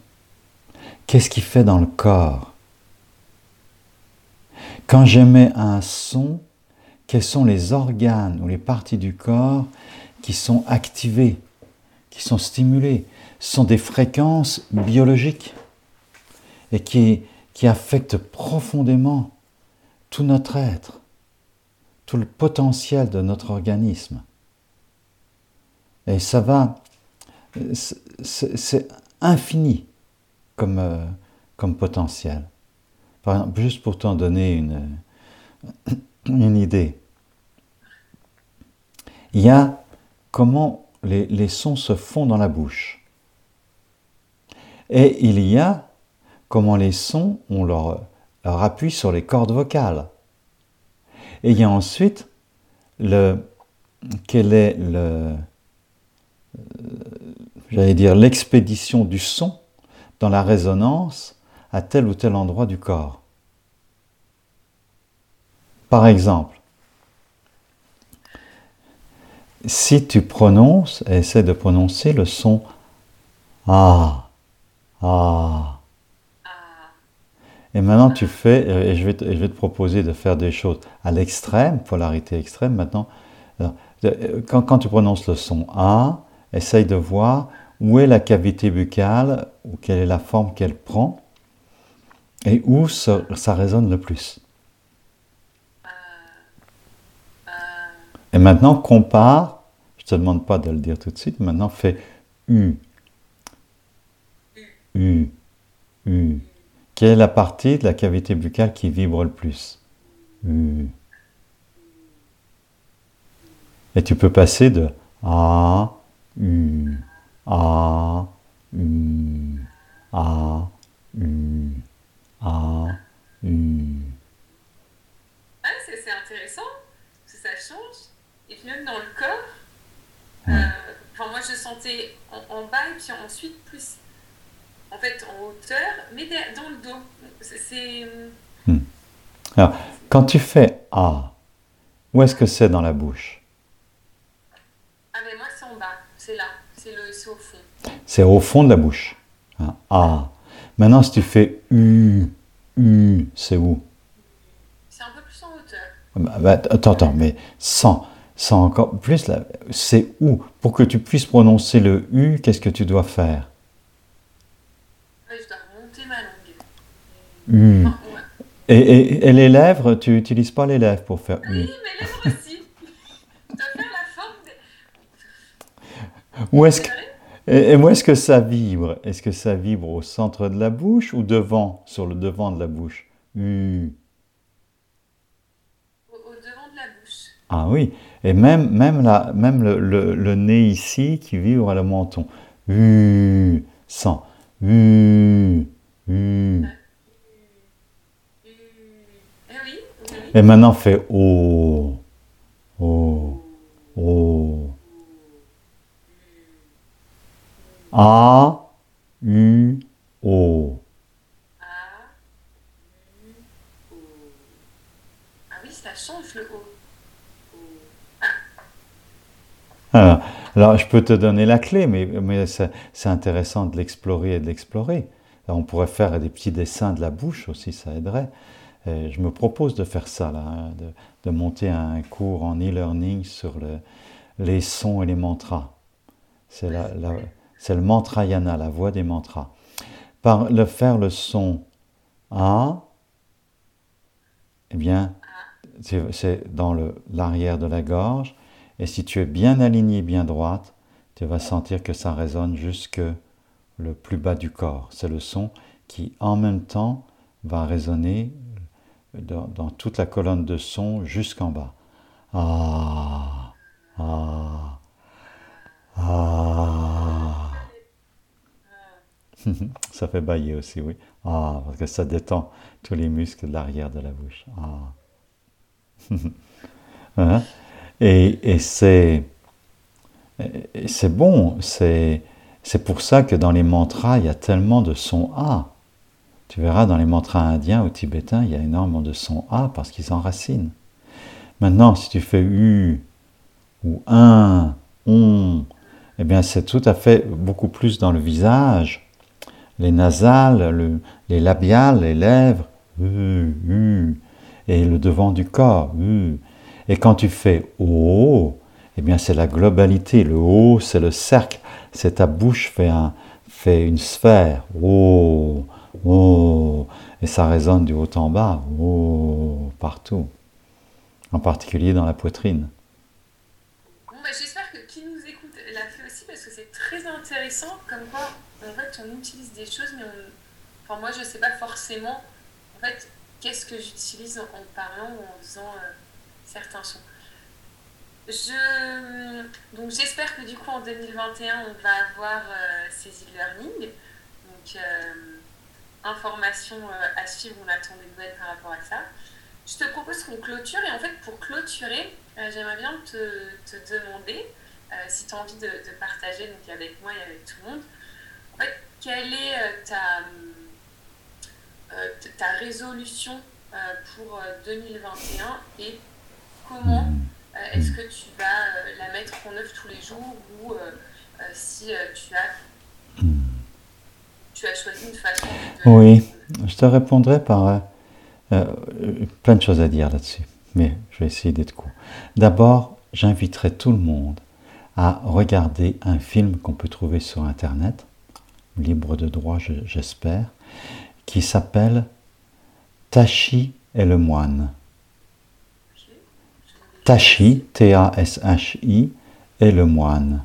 Qu'est-ce qu'il fait dans le corps? Quand j'émets un son, quels sont les organes ou les parties du corps qui sont activées qui sont stimulées, sont des fréquences biologiques et qui, affectent profondément tout notre être, tout le potentiel de notre organisme. Et ça va, c'est infini comme, euh, comme potentiel. Par exemple, juste pour t'en donner une, [coughs] une idée, il y a comment les, sons se font dans la bouche. Et il y a comment les sons ont leur, appui sur les cordes vocales. Et il y a ensuite le, quel est le, j'allais dire, l'expédition du son dans la résonance à tel ou tel endroit du corps. Par exemple, si tu prononces, essaie de prononcer le son Ah, Ah. Et maintenant tu fais, euh, et je vais, te, je vais te proposer de faire des choses à l'extrême, polarité extrême. Maintenant, euh, quand, quand, tu prononces le son A, essaye de voir où est la cavité buccale, ou quelle est la forme qu'elle prend, et où ça, ça résonne le plus. Et maintenant, compare, je ne te demande pas de le dire tout de suite, maintenant fais U. U. U. Quelle est la partie de la cavité buccale qui vibre le plus? U. Et tu peux passer de A, U, A, U, A, U, A, U. Ah, c'est intéressant, ça change même dans le corps. Euh, enfin, moi, je sentais en, bas et puis ensuite plus en fait en hauteur, mais dans le dos. C'est. Hmm. Alors, quand tu fais A, où est-ce que c'est dans la bouche? Ah, mais moi, c'est en bas, c'est là, c'est au fond. C'est au fond de la bouche. Hein, a. Maintenant, si tu fais U, U, c'est où? C'est un peu plus en hauteur. Bah, bah, attends, attends, mais sans c'est encore plus là. C'est où? Pour que tu puisses prononcer le U, qu'est-ce que tu dois faire? Je dois monter ma langue. U. Et, et, les lèvres, tu n'utilises pas les lèvres pour faire U Oui, mes lèvres aussi. [laughs] je dois faire la Où est-ce que, et, où est-ce que ça vibre? Est-ce que ça vibre au centre de la bouche ou devant, sur le devant de la bouche? Au, devant de la bouche. Ah oui, et même, même, la, même le, le, nez ici qui vibre à le menton. U, sans. U, U. Et maintenant, fait O. O. O. A. U. O. A. U. O. Ah oui, ça change le O. Ah. Alors, je peux te donner la clé, mais, mais c'est intéressant de l'explorer et de l'explorer. On pourrait faire des petits dessins de la bouche aussi, ça aiderait je me propose de faire ça, là, hein, de, monter un cours en e-learning sur le, les sons et les mantras. C'est le mantrayana, la voix des mantras. Par le faire le son A, eh bien, c'est dans l'arrière de la gorge. Et si tu es bien aligné, bien droite, tu vas sentir que ça résonne jusque le plus bas du corps. C'est le son qui, en même temps, va résonner dans, toute la colonne de son jusqu'en bas. Ah, ah, ah. [laughs] ça fait bailler aussi, oui. Ah, parce que ça détend tous les muscles de l'arrière de la bouche. Ah. [laughs] hein? Et, c'est, c'est bon, c'est, c'est pour ça que dans les mantras, il y a tellement de sons A. Tu verras dans les mantras indiens ou tibétains, il y a énormément de sons A parce qu'ils enracinent. Maintenant, si tu fais U ou un, on, eh bien c'est tout à fait beaucoup plus dans le visage, les nasales, les labiales, les lèvres, U, U, et le devant du corps, U. Et quand tu fais O, eh bien c'est la globalité. Le O, c'est le cercle. C'est ta bouche fait, un, fait une sphère. O. Oh, et ça résonne du haut en bas, oh, partout, en particulier dans la poitrine. Bon, bah, J'espère que qui nous écoute l'a fait aussi parce que c'est très intéressant, comme quoi en fait on utilise des choses, mais enfin, moi je ne sais pas forcément en fait qu'est-ce que j'utilise en, parlant ou en faisant euh, certains sons. Je... Donc j'espère que du coup en 2021 on va avoir euh, ces e-learning. Donc euh, informations euh, à suivre, on attend des nouvelles par rapport à ça. Je te propose qu'on clôture et en fait pour clôturer, j'aimerais bien te, te demander si tu as envie de, partager donc avec moi et avec tout le monde, en fait, quelle est ta, ta résolution pour 2021 et comment est-ce que tu vas la mettre en œuvre tous les jours ou si tu as tu as choisi une façon Oui, je te répondrai par euh, euh, plein de choses à dire là-dessus, mais je vais essayer d'être court. D'abord, j'inviterai tout le monde à regarder un film qu'on peut trouver sur Internet, libre de droit j'espère, qui s'appelle Tashi et le moine. Tashi, T-A-S-H-I, et le moine.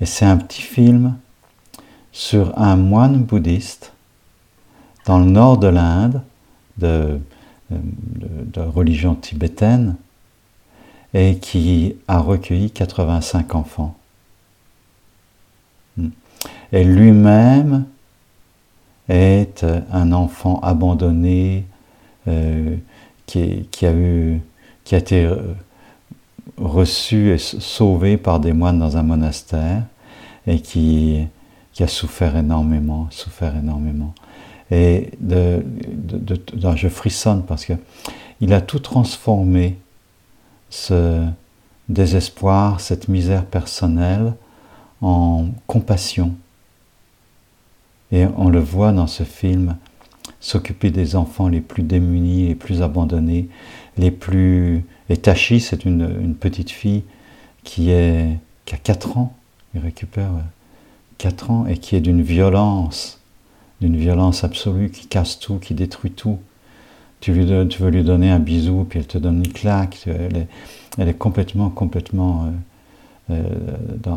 Et c'est un petit film sur un moine bouddhiste dans le nord de l'Inde, de, religion tibétaine, et qui a recueilli 85 enfants. Hmm. Et lui-même est un enfant abandonné euh, qui, a eu, qui a été euh, reçu et sauvé par des moines dans un monastère et qui a souffert énormément, souffert énormément. Et je frissonne parce que il a tout transformé, ce désespoir, cette misère personnelle, en compassion. Et on le voit dans ce film, s'occuper des enfants les plus démunis, les plus abandonnés, les plus... Et Tachi, c'est une, petite fille qui, a 4 ans, il récupère 4 ans et qui est d'une violence, d'une violence absolue, qui casse tout, qui détruit tout. Tu, veux lui donner un bisou, puis elle te donne une claque. Elle est, complètement, complètement euh, euh,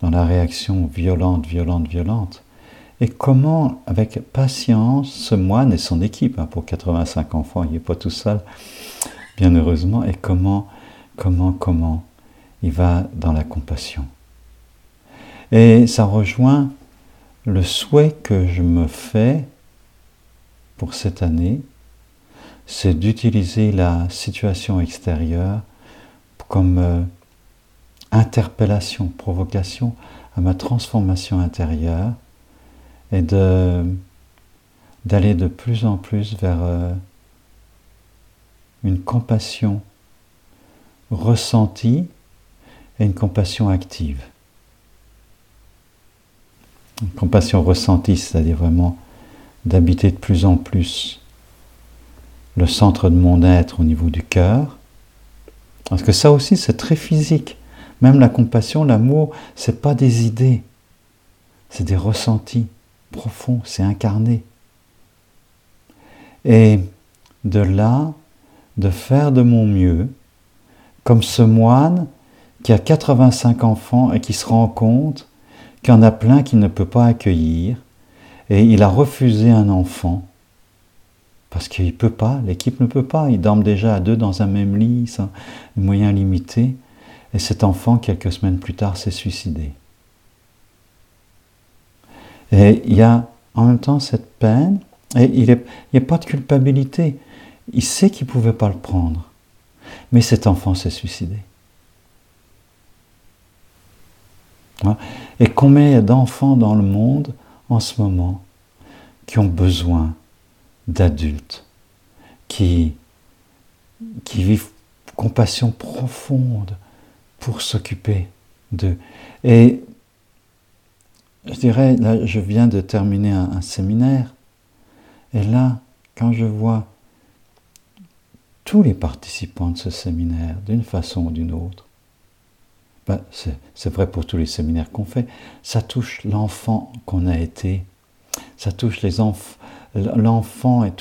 dans la réaction violente, violente, violente. Et comment, avec patience, ce moine et son équipe, hein, pour 85 enfants, il n'est pas tout seul, bien heureusement, et comment, comment, comment il va dans la compassion. Et ça rejoint le souhait que je me fais pour cette année, c'est d'utiliser la situation extérieure comme euh, interpellation, provocation à ma transformation intérieure et de d'aller de plus en plus vers euh, une compassion ressentie et une compassion active. Une compassion ressentie, c'est-à-dire vraiment d'habiter de plus en plus le centre de mon être au niveau du cœur. Parce que ça aussi, c'est très physique. Même la compassion, l'amour, c'est pas des idées, c'est des ressentis profonds, c'est incarné. Et de là, de faire de mon mieux, comme ce moine qui a 85 enfants et qui se rend compte qu'il y en a plein qu'il ne peut pas accueillir, et il a refusé un enfant parce qu'il ne peut pas, l'équipe ne peut pas, ils dorment déjà à deux dans un même lit, sans moyens limités, et cet enfant, quelques semaines plus tard, s'est suicidé. Et il y a en même temps cette peine, et il n'y a pas de culpabilité. Il sait qu'il ne pouvait pas le prendre, mais cet enfant s'est suicidé. Et combien d'enfants dans le monde en ce moment qui ont besoin d'adultes, qui, qui vivent compassion profonde pour s'occuper d'eux? Et je dirais, là, je viens de terminer un, séminaire, et là, quand je vois tous les participants de ce séminaire, d'une façon ou d'une autre, ben, c'est vrai pour tous les séminaires qu'on fait, ça touche l'enfant qu'on a été, ça touche les l'enfant et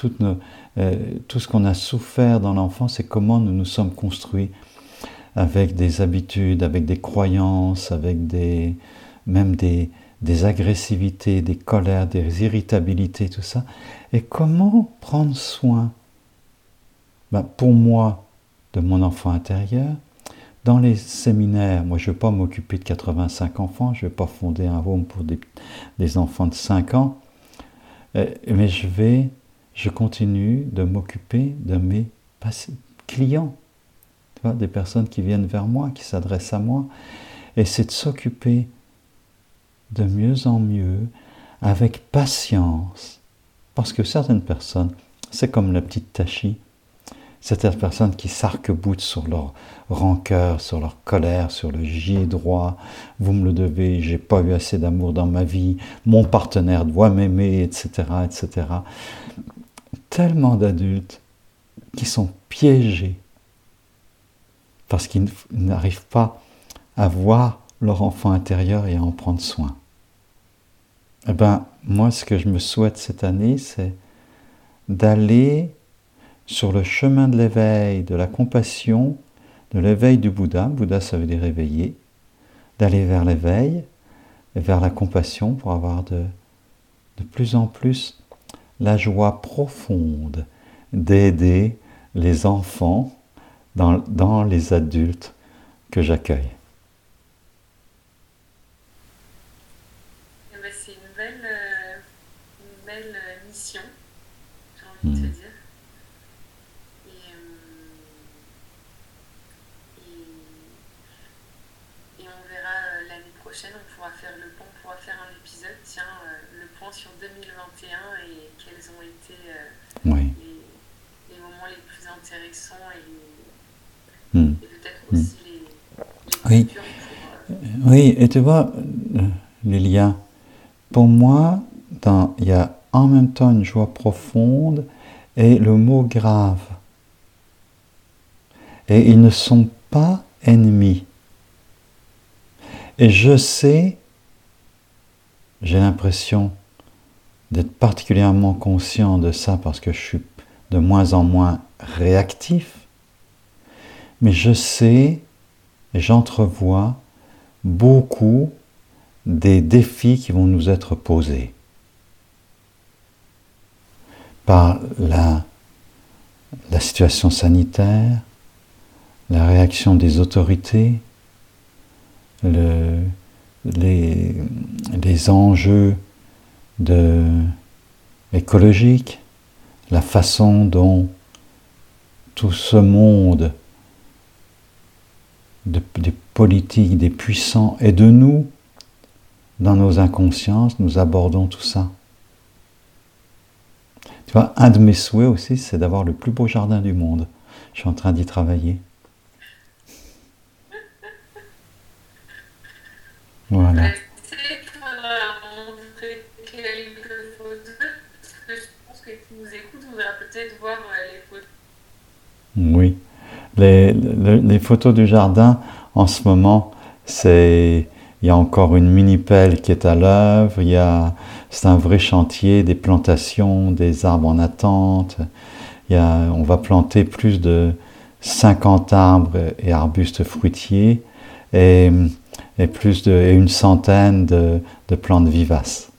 euh, tout ce qu'on a souffert dans l'enfance et comment nous nous sommes construits avec des habitudes, avec des croyances, avec des, même des, des agressivités, des colères, des irritabilités, tout ça. Et comment prendre soin, ben, pour moi, de mon enfant intérieur, dans les séminaires, moi je ne vais pas m'occuper de 85 enfants, je ne vais pas fonder un home pour des, enfants de 5 ans, euh, mais je vais, je continue de m'occuper de mes clients, tu vois, des personnes qui viennent vers moi, qui s'adressent à moi, et c'est de s'occuper de mieux en mieux, avec patience, parce que certaines personnes, c'est comme la petite Tachi, certaines personnes qui s'arc-boutent sur leur rancœur, sur leur colère, sur le j'ai droit, vous me le devez, j'ai pas eu assez d'amour dans ma vie, mon partenaire doit m'aimer, etc., etc. Tellement d'adultes qui sont piégés parce qu'ils n'arrivent pas à voir leur enfant intérieur et à en prendre soin. Eh bien, moi, ce que je me souhaite cette année, c'est d'aller sur le chemin de l'éveil, de la compassion, de l'éveil du Bouddha, Bouddha ça veut dire éveiller, d'aller vers l'éveil vers la compassion pour avoir de, plus en plus la joie profonde d'aider les enfants dans les adultes que j'accueille. Eh ben, c'est une belle, euh, une belle mission, j'ai envie de te hmm. dire. on pourra faire le point, on pourra faire un épisode, tiens, euh, le point sur 2021 et quels ont été euh, les, moments les plus intéressants et, hmm. peut-être hmm. aussi les, oui. Oui, et tu vois, Lilia, pour moi, il y a en même temps une joie profonde et le mot grave. Et ils ne sont pas ennemis. Et je sais, j'ai l'impression d'être particulièrement conscient de ça parce que je suis de moins en moins réactif, mais je sais j'entrevois beaucoup des défis qui vont nous être posés par la, situation sanitaire, la réaction des autorités, le, les, enjeux écologiques, la façon dont tout ce monde de, des politiques, des puissants et de nous, dans nos inconsciences, nous abordons tout ça. Tu vois, un de mes souhaits aussi, c'est d'avoir le plus beau jardin du monde. Je suis en train d'y travailler. Voilà. Oui. Les, les, les, photos du jardin, en ce moment, c'est il y a encore une mini-pelle qui est à l'œuvre, il y a, c'est un vrai chantier, des plantations, des arbres en attente. Il y a, on va planter plus de 50 arbres et arbustes fruitiers et, et plus de, et une centaine de, de plantes vivaces.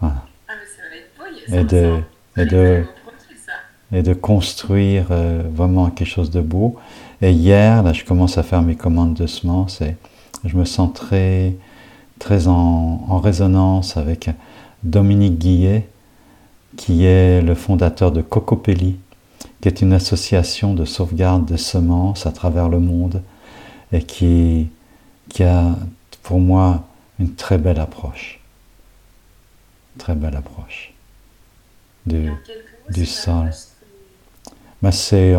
Voilà. Ah, mais ça va être beau, et, de, et, de, et de construire euh, vraiment quelque chose de beau. Et hier, là, je commence à faire mes commandes de semences et je me sens très, très en, en résonance avec Dominique Guillet, qui est le fondateur de Cocopelli, qui est une association de sauvegarde de semences à travers le monde et qui, qui a pour moi une très belle approche. Très belle approche du, du sol. C'est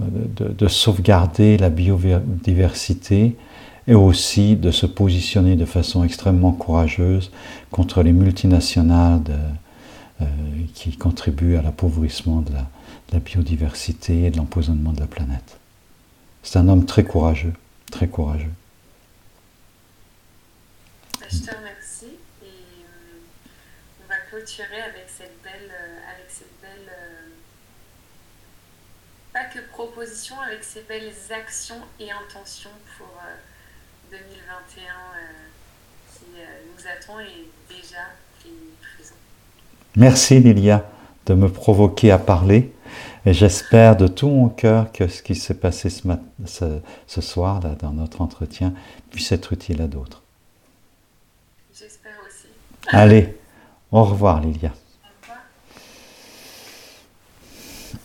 de, de, sauvegarder la biodiversité et aussi de se positionner de façon extrêmement courageuse contre les multinationales euh, qui contribuent à l'appauvrissement de la, de la biodiversité et de l'empoisonnement de la planète. C'est un homme très courageux, très courageux. Je te remercie et euh, on va clôturer avec cette belle, euh, avec cette belle euh, pas que proposition, avec ces belles actions et intentions pour euh, 2021 euh, qui euh, nous attend et déjà présent. Merci Lilia de me provoquer à parler et j'espère de tout mon cœur que ce qui s'est passé ce, mat- ce, ce soir là, dans notre entretien puisse être utile à d'autres. J'espère aussi. [laughs] Allez, au revoir Lilia.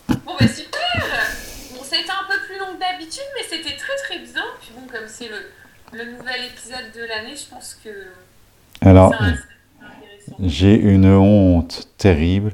Bon bah super Bon ça a été un peu plus long que d'habitude mais c'était très très bien. Puis bon comme c'est le, le nouvel épisode de l'année je pense que Alors, j'ai une honte terrible